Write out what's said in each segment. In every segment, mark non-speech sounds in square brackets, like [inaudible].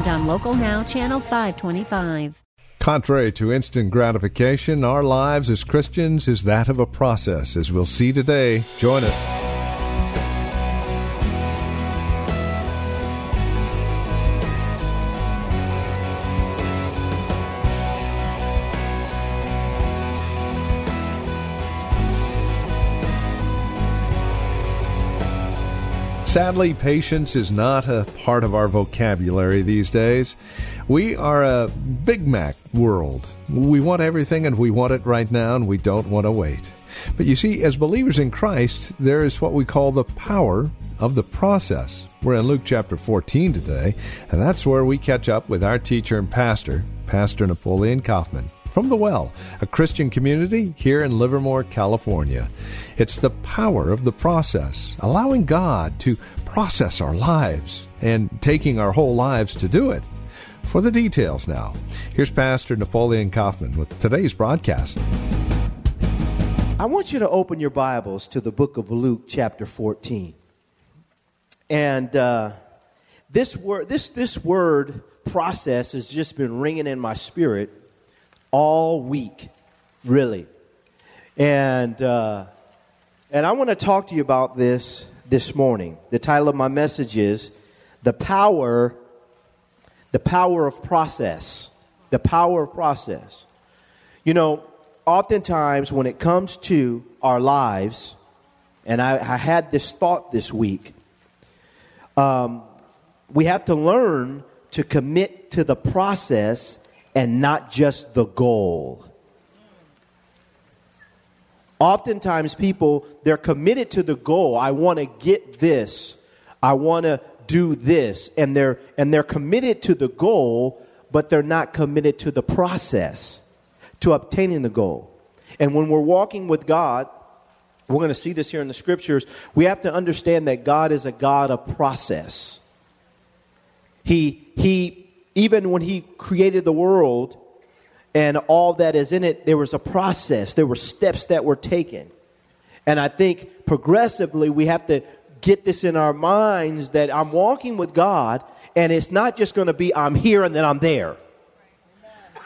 and on Local Now, Channel 525. Contrary to instant gratification, our lives as Christians is that of a process, as we'll see today. Join us. Sadly, patience is not a part of our vocabulary these days. We are a Big Mac world. We want everything and we want it right now and we don't want to wait. But you see, as believers in Christ, there is what we call the power of the process. We're in Luke chapter 14 today, and that's where we catch up with our teacher and pastor, Pastor Napoleon Kaufman from The Well, a Christian community here in Livermore, California. It's the power of the process, allowing God to process our lives and taking our whole lives to do it. For the details now, here's Pastor Napoleon Kaufman with today's broadcast. I want you to open your Bibles to the book of Luke, chapter 14. And uh, this word, this, this word process has just been ringing in my spirit all week, really. And, uh, and I want to talk to you about this this morning. The title of my message is The Power, the Power of Process. The Power of Process. You know, oftentimes when it comes to our lives, and I, I had this thought this week, um, we have to learn to commit to the process and not just the goal. Oftentimes, people, they're committed to the goal. I want to get this. I want to do this. And they're, and they're committed to the goal, but they're not committed to the process to obtaining the goal. And when we're walking with God, we're going to see this here in the scriptures. We have to understand that God is a God of process. He, he even when he created the world and all that is in it, there was a process, there were steps that were taken. And I think progressively we have to get this in our minds that I'm walking with God, and it's not just going to be I'm here and then I'm there.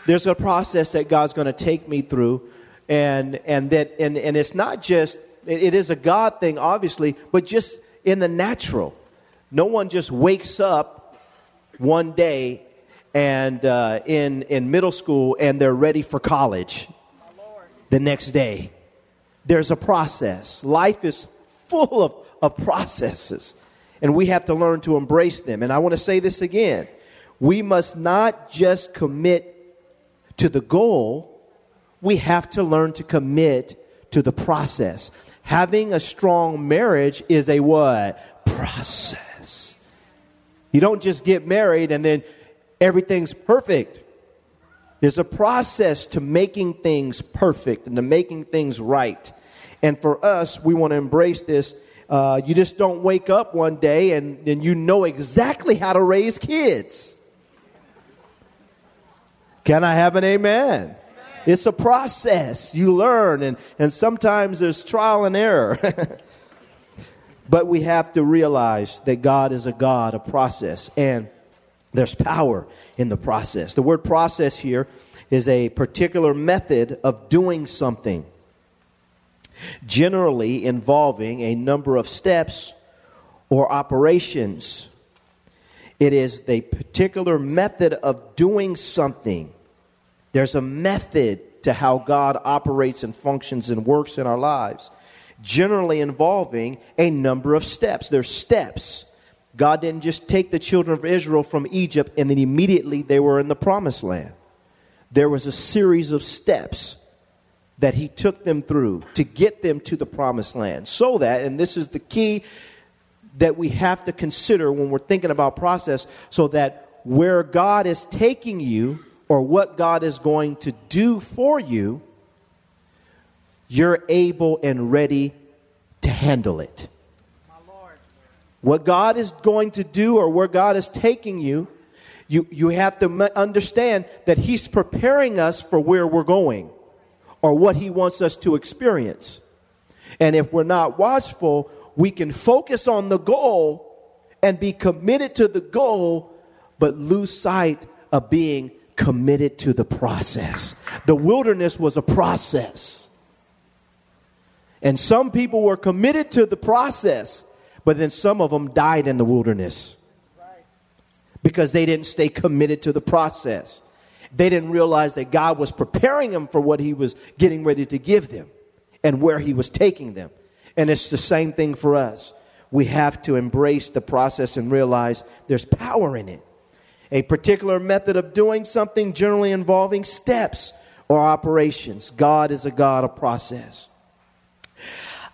There's a process that God's going to take me through, and and that and, and it's not just it, it is a God thing, obviously, but just in the natural. No one just wakes up one day and uh, in, in middle school and they're ready for college the next day. There's a process. Life is full of, of processes, and we have to learn to embrace them. And I want to say this again we must not just commit to the goal, we have to learn to commit to the process. Having a strong marriage is a what? Process. You don't just get married and then everything's perfect. There's a process to making things perfect and to making things right. And for us, we want to embrace this. Uh, you just don't wake up one day and, and you know exactly how to raise kids. Can I have an amen? It's a process. You learn, and, and sometimes there's trial and error. [laughs] but we have to realize that God is a God of process. And there's power in the process. The word process here is a particular method of doing something, generally involving a number of steps or operations. It is a particular method of doing something. There's a method to how God operates and functions and works in our lives, generally involving a number of steps. There's steps God didn't just take the children of Israel from Egypt and then immediately they were in the promised land. There was a series of steps that He took them through to get them to the promised land. So that, and this is the key that we have to consider when we're thinking about process, so that where God is taking you, or what God is going to do for you, you're able and ready to handle it. What God is going to do or where God is taking you, you, you have to understand that He's preparing us for where we're going or what He wants us to experience. And if we're not watchful, we can focus on the goal and be committed to the goal, but lose sight of being committed to the process. The wilderness was a process. And some people were committed to the process, but then some of them died in the wilderness because they didn't stay committed to the process. They didn't realize that God was preparing them for what He was getting ready to give them and where He was taking them. And it's the same thing for us. We have to embrace the process and realize there's power in it. A particular method of doing something, generally involving steps or operations. God is a God of process.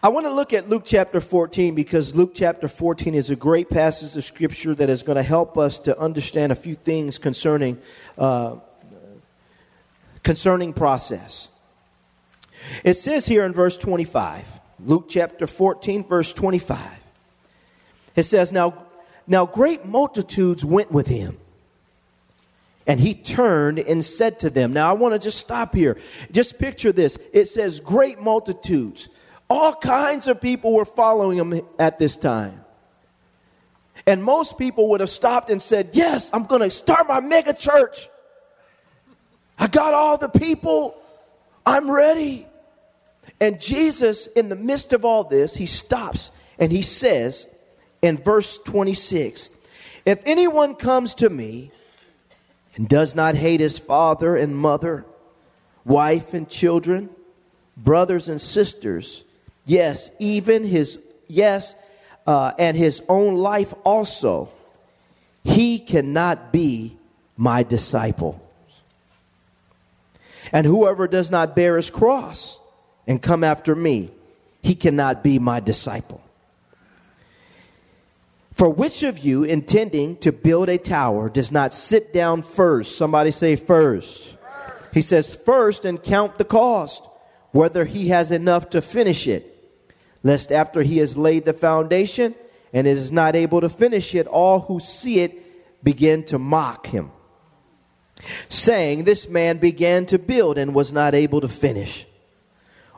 I want to look at Luke chapter 14 because Luke chapter 14 is a great passage of scripture that is going to help us to understand a few things concerning uh, concerning process. It says here in verse 25, Luke chapter 14, verse 25. It says, Now, now great multitudes went with him. And he turned and said to them, Now I want to just stop here. Just picture this. It says, Great multitudes. All kinds of people were following him at this time. And most people would have stopped and said, Yes, I'm going to start my mega church. I got all the people. I'm ready. And Jesus, in the midst of all this, he stops and he says in verse 26 If anyone comes to me and does not hate his father and mother, wife and children, brothers and sisters, Yes, even his, yes, uh, and his own life also. He cannot be my disciple. And whoever does not bear his cross and come after me, he cannot be my disciple. For which of you, intending to build a tower, does not sit down first? Somebody say first. He says, first and count the cost, whether he has enough to finish it lest after he has laid the foundation and is not able to finish it, all who see it begin to mock him, saying, This man began to build and was not able to finish.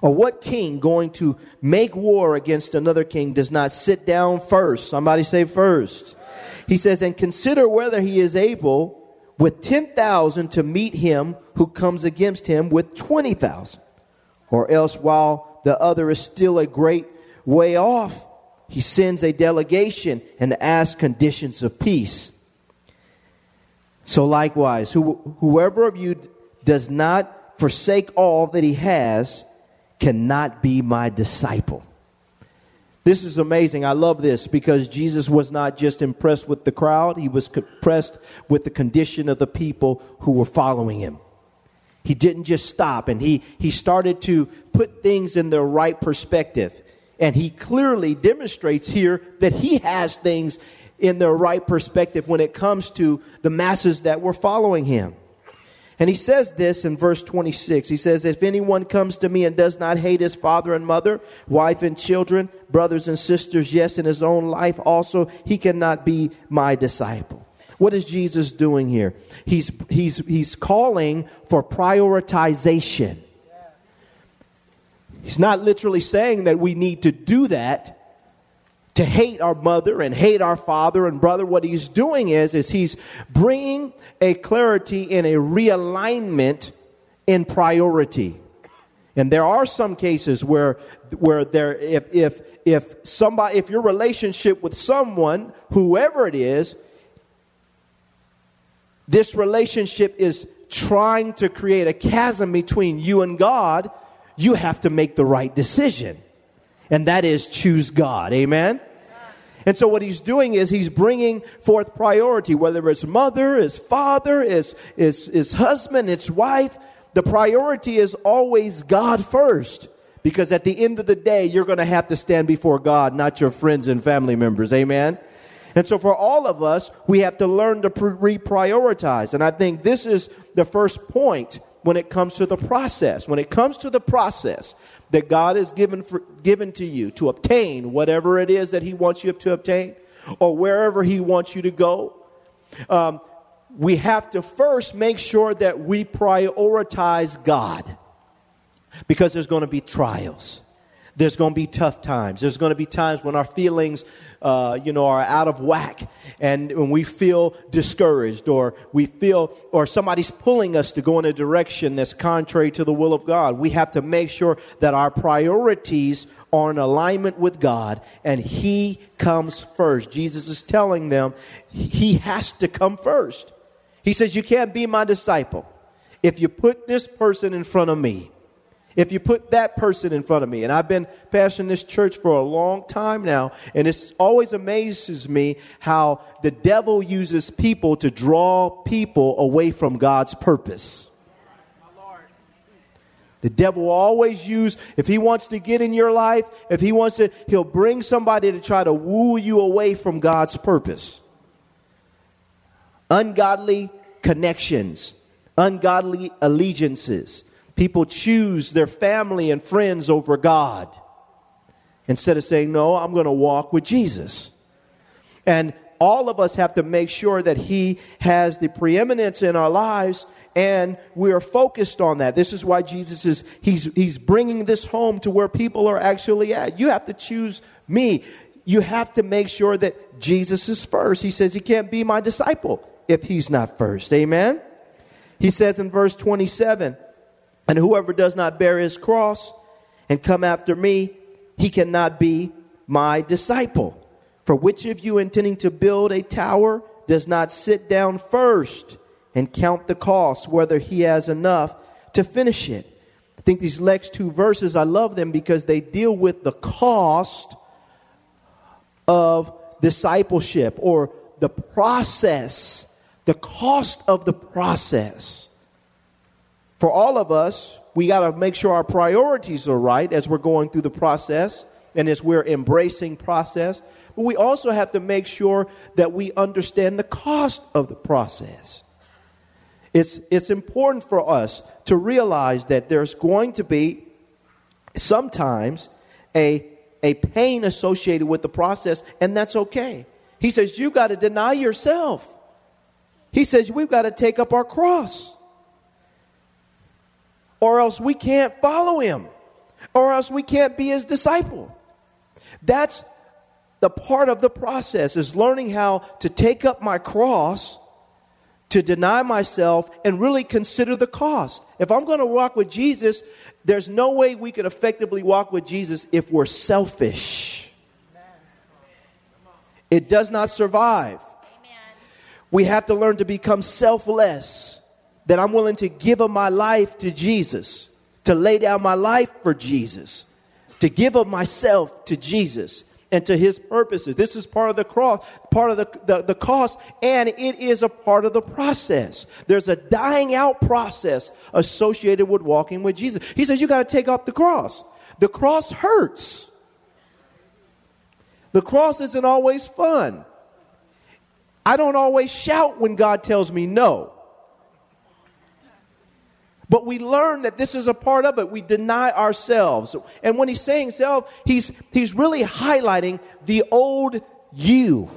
Or what king going to make war against another king does not sit down first? Somebody say first. He says, And consider whether he is able with 10,000 to meet him who comes against him with 20,000. Or else while the other is still a great way off, he sends a delegation and asks conditions of peace. So likewise, who, whoever of you does not forsake all that he has cannot be my disciple. This is amazing. I love this because Jesus was not just impressed with the crowd, he was impressed with the condition of the people who were following him. He didn't just stop and he, he started to put things in their right perspective. And he clearly demonstrates here that he has things in their right perspective when it comes to the masses that were following him. And he says this in verse 26. He says, If anyone comes to me and does not hate his father and mother, wife and children, brothers and sisters, yes, in his own life also, he cannot be my disciple. What is Jesus doing here? He's, he's, he's calling for prioritization. He's not literally saying that we need to do that to hate our mother and hate our father and brother. What he's doing is is he's bringing a clarity and a realignment in priority. And there are some cases where where there if if if somebody if your relationship with someone whoever it is this relationship is trying to create a chasm between you and God you have to make the right decision. And that is choose God. Amen? And so what he's doing is he's bringing forth priority, whether it's mother, his father, his, his, his husband, his wife. The priority is always God first. Because at the end of the day, you're going to have to stand before God, not your friends and family members. Amen? And so, for all of us, we have to learn to reprioritize. And I think this is the first point when it comes to the process. When it comes to the process that God has given, for, given to you to obtain whatever it is that He wants you to obtain or wherever He wants you to go, um, we have to first make sure that we prioritize God because there's going to be trials. There's going to be tough times. There's going to be times when our feelings, uh, you know, are out of whack, and when we feel discouraged, or we feel, or somebody's pulling us to go in a direction that's contrary to the will of God. We have to make sure that our priorities are in alignment with God, and He comes first. Jesus is telling them He has to come first. He says, "You can't be my disciple if you put this person in front of me." If you put that person in front of me, and I've been pastoring this church for a long time now, and it always amazes me how the devil uses people to draw people away from God's purpose. The devil will always use, if he wants to get in your life, if he wants to, he'll bring somebody to try to woo you away from God's purpose. Ungodly connections, ungodly allegiances People choose their family and friends over God instead of saying, No, I'm going to walk with Jesus. And all of us have to make sure that He has the preeminence in our lives and we are focused on that. This is why Jesus is he's he's bringing this home to where people are actually at. You have to choose me. You have to make sure that Jesus is first. He says he can't be my disciple if he's not first. Amen. He says in verse 27, and whoever does not bear his cross and come after me, he cannot be my disciple. For which of you intending to build a tower does not sit down first and count the cost, whether he has enough to finish it? I think these next two verses, I love them because they deal with the cost of discipleship or the process, the cost of the process for all of us, we got to make sure our priorities are right as we're going through the process and as we're embracing process. But we also have to make sure that we understand the cost of the process. It's, it's important for us to realize that there's going to be sometimes a, a pain associated with the process, and that's okay. He says, You've got to deny yourself. He says, We've got to take up our cross or else we can't follow him, or else we can't be his disciple. That's the part of the process is learning how to take up my cross, to deny myself, and really consider the cost. If I'm going to walk with Jesus, there's no way we can effectively walk with Jesus if we're selfish. It does not survive. We have to learn to become selfless that I'm willing to give up my life to Jesus, to lay down my life for Jesus, to give up myself to Jesus and to his purposes. This is part of the cross, part of the, the, the, cost, and it is a part of the process. There's a dying out process associated with walking with Jesus. He says you got to take up the cross. The cross hurts. The cross isn't always fun. I don't always shout when God tells me no. But we learn that this is a part of it. We deny ourselves. And when he's saying self, he's, he's really highlighting the old you.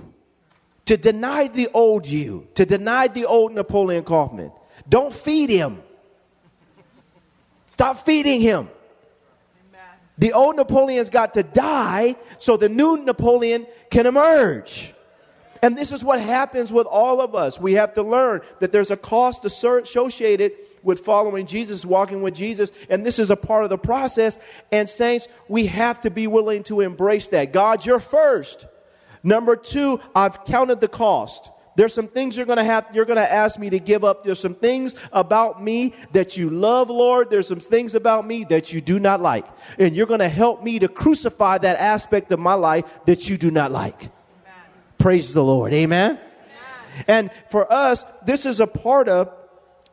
To deny the old you, to deny the old Napoleon Kaufman. Don't feed him. Stop feeding him. The old Napoleon's got to die so the new Napoleon can emerge. And this is what happens with all of us. We have to learn that there's a cost associated with following Jesus, walking with Jesus, and this is a part of the process. And, saints, we have to be willing to embrace that. God, you're first. Number two, I've counted the cost. There's some things you're going to have, you're going to ask me to give up. There's some things about me that you love, Lord. There's some things about me that you do not like. And you're going to help me to crucify that aspect of my life that you do not like. Amen. Praise the Lord. Amen? Amen. And for us, this is a part of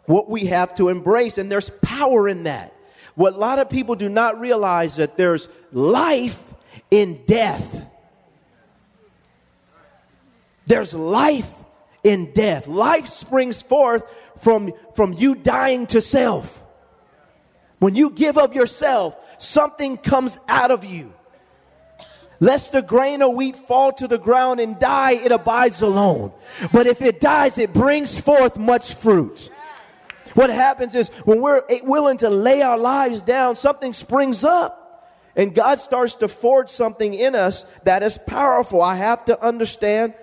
what we have to embrace, and there's power in that. What a lot of people do not realize that there's life in death. There's life in death. Life springs forth from, from you dying to self. When you give of yourself, something comes out of you. Lest the grain of wheat fall to the ground and die, it abides alone. But if it dies, it brings forth much fruit. What happens is when we're willing to lay our lives down, something springs up. And God starts to forge something in us that is powerful. I have to understand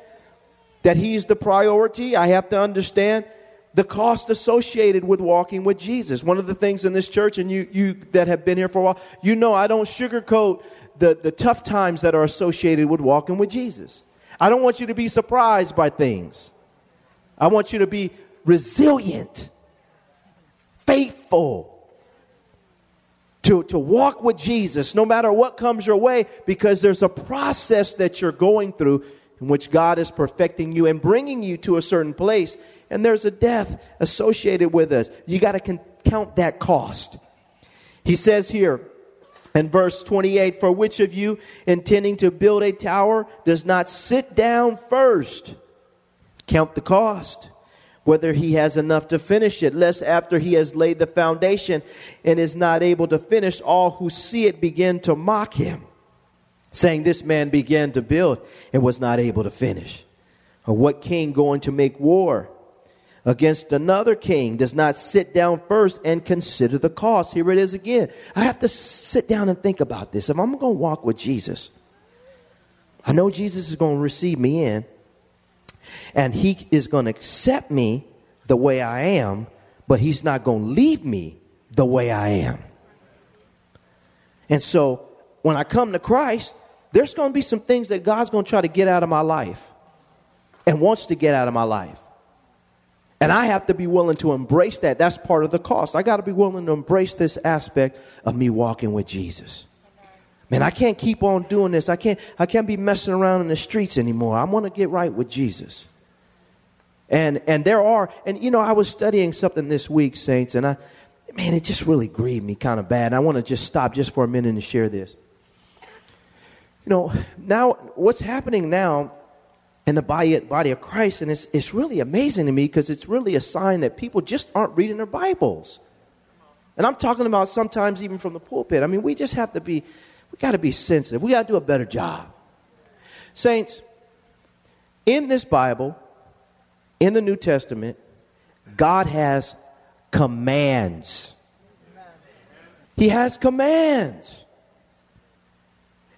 that He's the priority. I have to understand the cost associated with walking with Jesus. One of the things in this church, and you, you that have been here for a while, you know I don't sugarcoat the, the tough times that are associated with walking with Jesus. I don't want you to be surprised by things. I want you to be resilient, faithful, to, to walk with Jesus no matter what comes your way because there's a process that you're going through in which God is perfecting you and bringing you to a certain place. And there's a death associated with us. You got to count that cost. He says here, in verse 28 For which of you, intending to build a tower, does not sit down first, count the cost, whether he has enough to finish it, lest after he has laid the foundation and is not able to finish, all who see it begin to mock him, saying, This man began to build and was not able to finish. Or what king going to make war? against another king does not sit down first and consider the cost. Here it is again. I have to sit down and think about this. If I'm going to walk with Jesus, I know Jesus is going to receive me in, and he is going to accept me the way I am, but he's not going to leave me the way I am. And so when I come to Christ, there's going to be some things that God's going to try to get out of my life and wants to get out of my life. And I have to be willing to embrace that. That's part of the cost. I got to be willing to embrace this aspect of me walking with Jesus. Man, I can't keep on doing this. I can't, I can't be messing around in the streets anymore. I want to get right with Jesus. And, and there are, and you know, I was studying something this week, saints, and I, man, it just really grieved me kind of bad. And I want to just stop just for a minute and share this. You know, now, what's happening now in the body, body of Christ. And it's, it's really amazing to me because it's really a sign that people just aren't reading their Bibles. And I'm talking about sometimes even from the pulpit. I mean, we just have to be, we got to be sensitive. We got to do a better job. Saints, in this Bible, in the New Testament, God has commands. He has commands.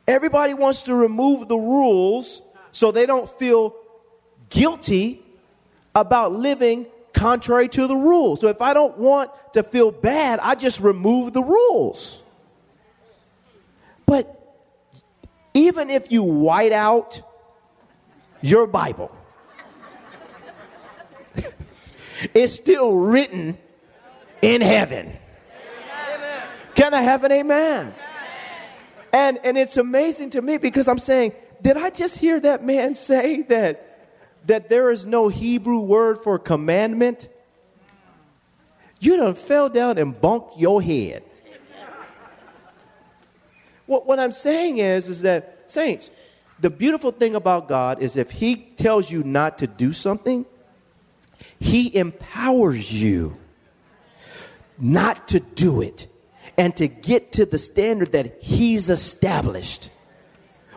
Everybody wants to remove the rules so they don't feel guilty about living contrary to the rules. So if I don't want to feel bad, I just remove the rules. But even if you white out your Bible, [laughs] it's still written in heaven. Can I have an amen? And and it's amazing to me because I'm saying did I just hear that man [laughs] say that, that there is no Hebrew word for commandment? You done fell down and bunked your head. What, what I'm saying is, is that, saints, the beautiful thing about God is if He tells you not to do something, He empowers you not to do it and to get to the standard that He's established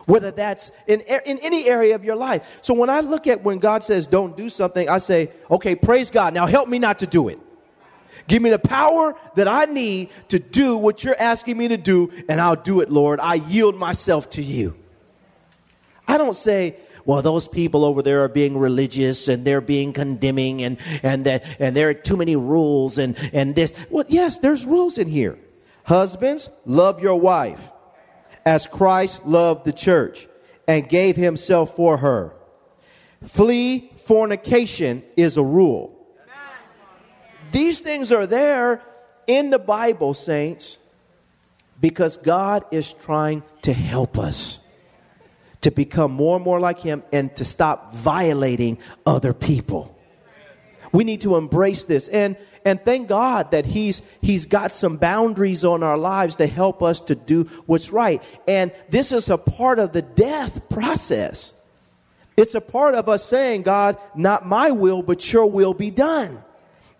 whether that's in, in any area of your life. So when I look at when God says don't do something, I say, okay, praise God. Now help me not to do it. Give me the power that I need to do what you're asking me to do, and I'll do it, Lord. I yield myself to you. I don't say, well, those people over there are being religious and they're being condemning and, and that, and there are too many rules and, and this. Well, yes, there's rules in here. Husbands, love your wife as Christ loved the church and gave himself for her. Flee fornication is a rule. These things are there in the Bible, saints, because God is trying to help us to become more and more like Him and to stop violating other people. We need to embrace this. And and thank God that he's, he's got some boundaries on our lives to help us to do what's right. And this is a part of the death process. It's a part of us saying, God, not my will, but your will be done.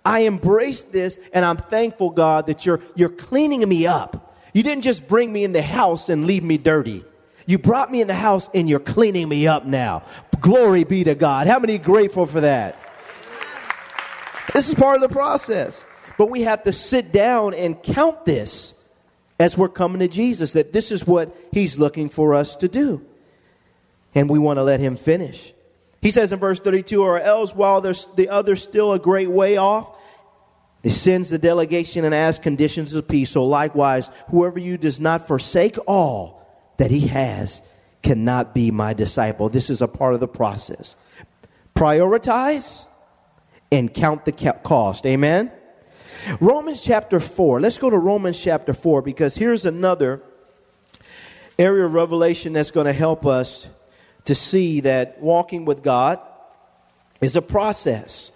I embrace this and I'm thankful, God, that you're, you're cleaning me up. You didn't just bring me in the house and leave me dirty. You brought me in the house and you're cleaning me up now. Glory be to God. How many grateful for that? This is part of the process. But we have to sit down and count this as we're coming to Jesus, that this is what He's looking for us to do. And we want to let Him finish. He says in verse 32, or else while there's the other still a great way off, he sends the delegation and asks conditions of peace. So likewise, whoever you does not forsake all that he has cannot be my disciple. This is a part of the process. Prioritize and count the cost. Amen. Romans chapter 4. Let's go to Romans chapter 4 because here's another area of revelation that's going to help us to see that walking with God is a process.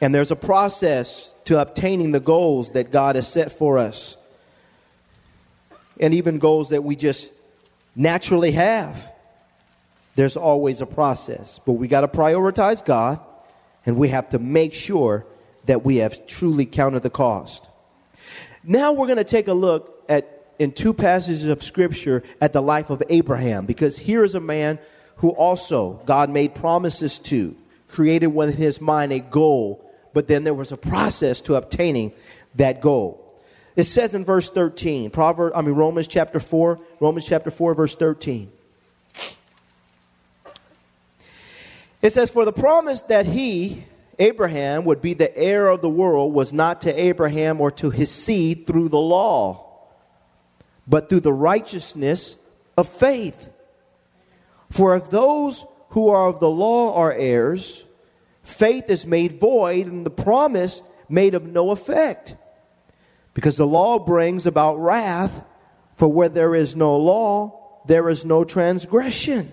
And there's a process to obtaining the goals that God has set for us. And even goals that we just naturally have. There's always a process. But we got to prioritize God and we have to make sure that we have truly counted the cost. Now we're going to take a look at in two passages of scripture at the life of Abraham because here is a man who also God made promises to, created within his mind a goal, but then there was a process to obtaining that goal. It says in verse 13, Proverbs, I mean Romans chapter 4, Romans chapter 4 verse 13. It says for the promise that he Abraham would be the heir of the world was not to Abraham or to his seed through the law, but through the righteousness of faith. For if those who are of the law are heirs, faith is made void and the promise made of no effect. Because the law brings about wrath, for where there is no law, there is no transgression.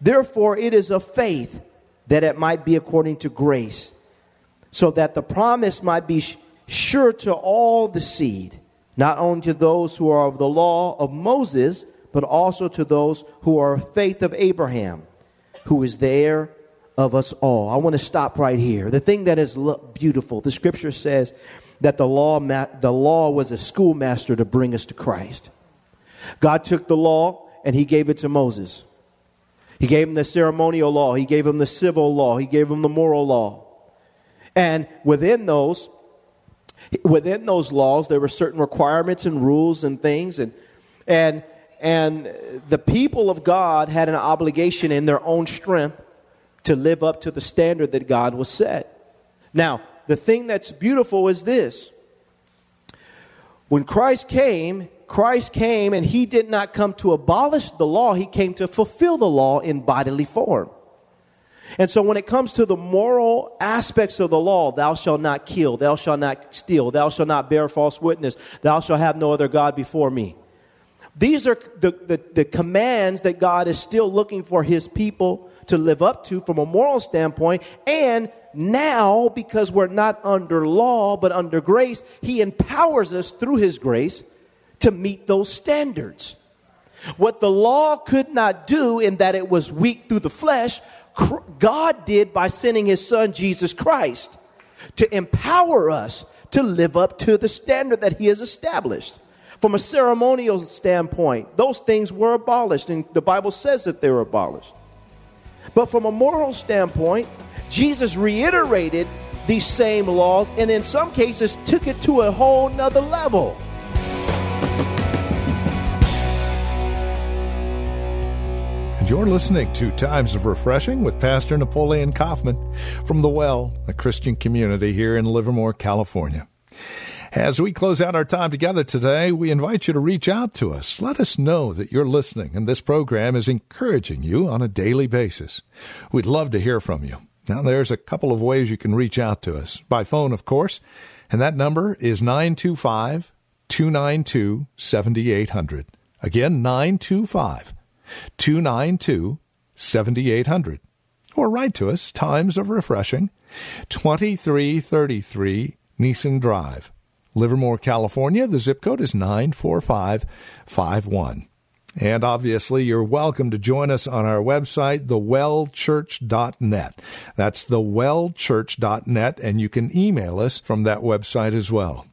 Therefore, it is of faith that it might be according to grace, so that the promise might be sure to all the seed, not only to those who are of the law of Moses, but also to those who are of faith of Abraham, who is the heir of us all. I want to stop right here. The thing that is beautiful, the scripture says that the law, the law was a schoolmaster to bring us to Christ. God took the law and he gave it to Moses. He gave him the ceremonial law, he gave him the civil law, he gave him the moral law. And within those, within those laws, there were certain requirements and rules and things, and and and the people of God had an obligation in their own strength to live up to the standard that God was set. Now, the thing that's beautiful is this. When Christ came, Christ came and he did not come to abolish the law, he came to fulfill the law in bodily form. And so when it comes to the moral aspects of the law, thou shalt not kill, thou shalt not steal, thou shalt not bear false witness, thou shalt have no other God before me. These are the, the, the commands that God is still looking for his people to live up to from a moral standpoint. And now, because we're not under law but under grace, he empowers us through his grace to meet those standards. What the law could not do in that it was weak through the flesh, God did by sending his son Jesus Christ to empower us to live up to the standard that he has established. From a ceremonial standpoint, those things were abolished, and the Bible says that they were abolished. But from a moral standpoint, Jesus reiterated these same laws and in some cases took it to a whole nother level. And you're listening to Times of Refreshing with Pastor Napoleon Kaufman from The Well, a Christian community here in Livermore, California. As we close out our time together today, we invite you to reach out to us. Let us know that you're listening and this program is encouraging you on a daily basis. We'd love to hear from you. Now, there's a couple of ways you can reach out to us. By phone, of course, and that number is 925 292 7800. Again, 925 292 7800. Or write to us, Times of Refreshing, 2333 Nissen Drive, Livermore, California. The zip code is 94551. And obviously, you're welcome to join us on our website, thewellchurch.net. That's thewellchurch.net, and you can email us from that website as well.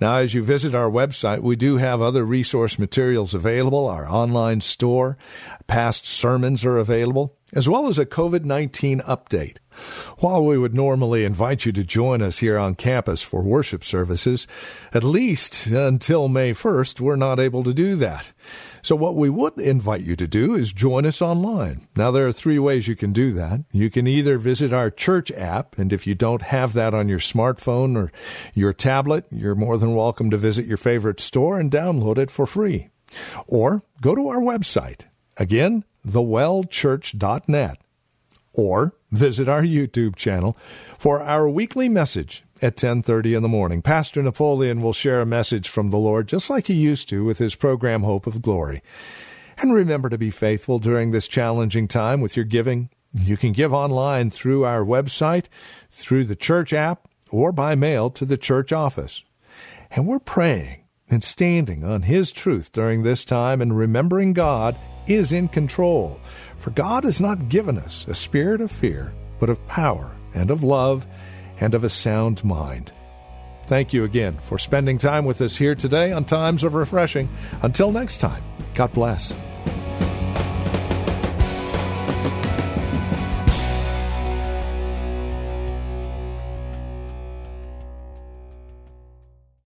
Now, as you visit our website, we do have other resource materials available. Our online store, past sermons are available, as well as a COVID 19 update. While we would normally invite you to join us here on campus for worship services, at least until May 1st, we're not able to do that. So, what we would invite you to do is join us online. Now, there are three ways you can do that. You can either visit our church app, and if you don't have that on your smartphone or your tablet, you're more than welcome to visit your favorite store and download it for free. Or go to our website. Again, thewellchurch.net or visit our YouTube channel for our weekly message at 10:30 in the morning. Pastor Napoleon will share a message from the Lord just like he used to with his program Hope of Glory. And remember to be faithful during this challenging time with your giving. You can give online through our website, through the church app, or by mail to the church office. And we're praying and standing on His truth during this time and remembering God is in control. For God has not given us a spirit of fear, but of power and of love and of a sound mind. Thank you again for spending time with us here today on Times of Refreshing. Until next time, God bless.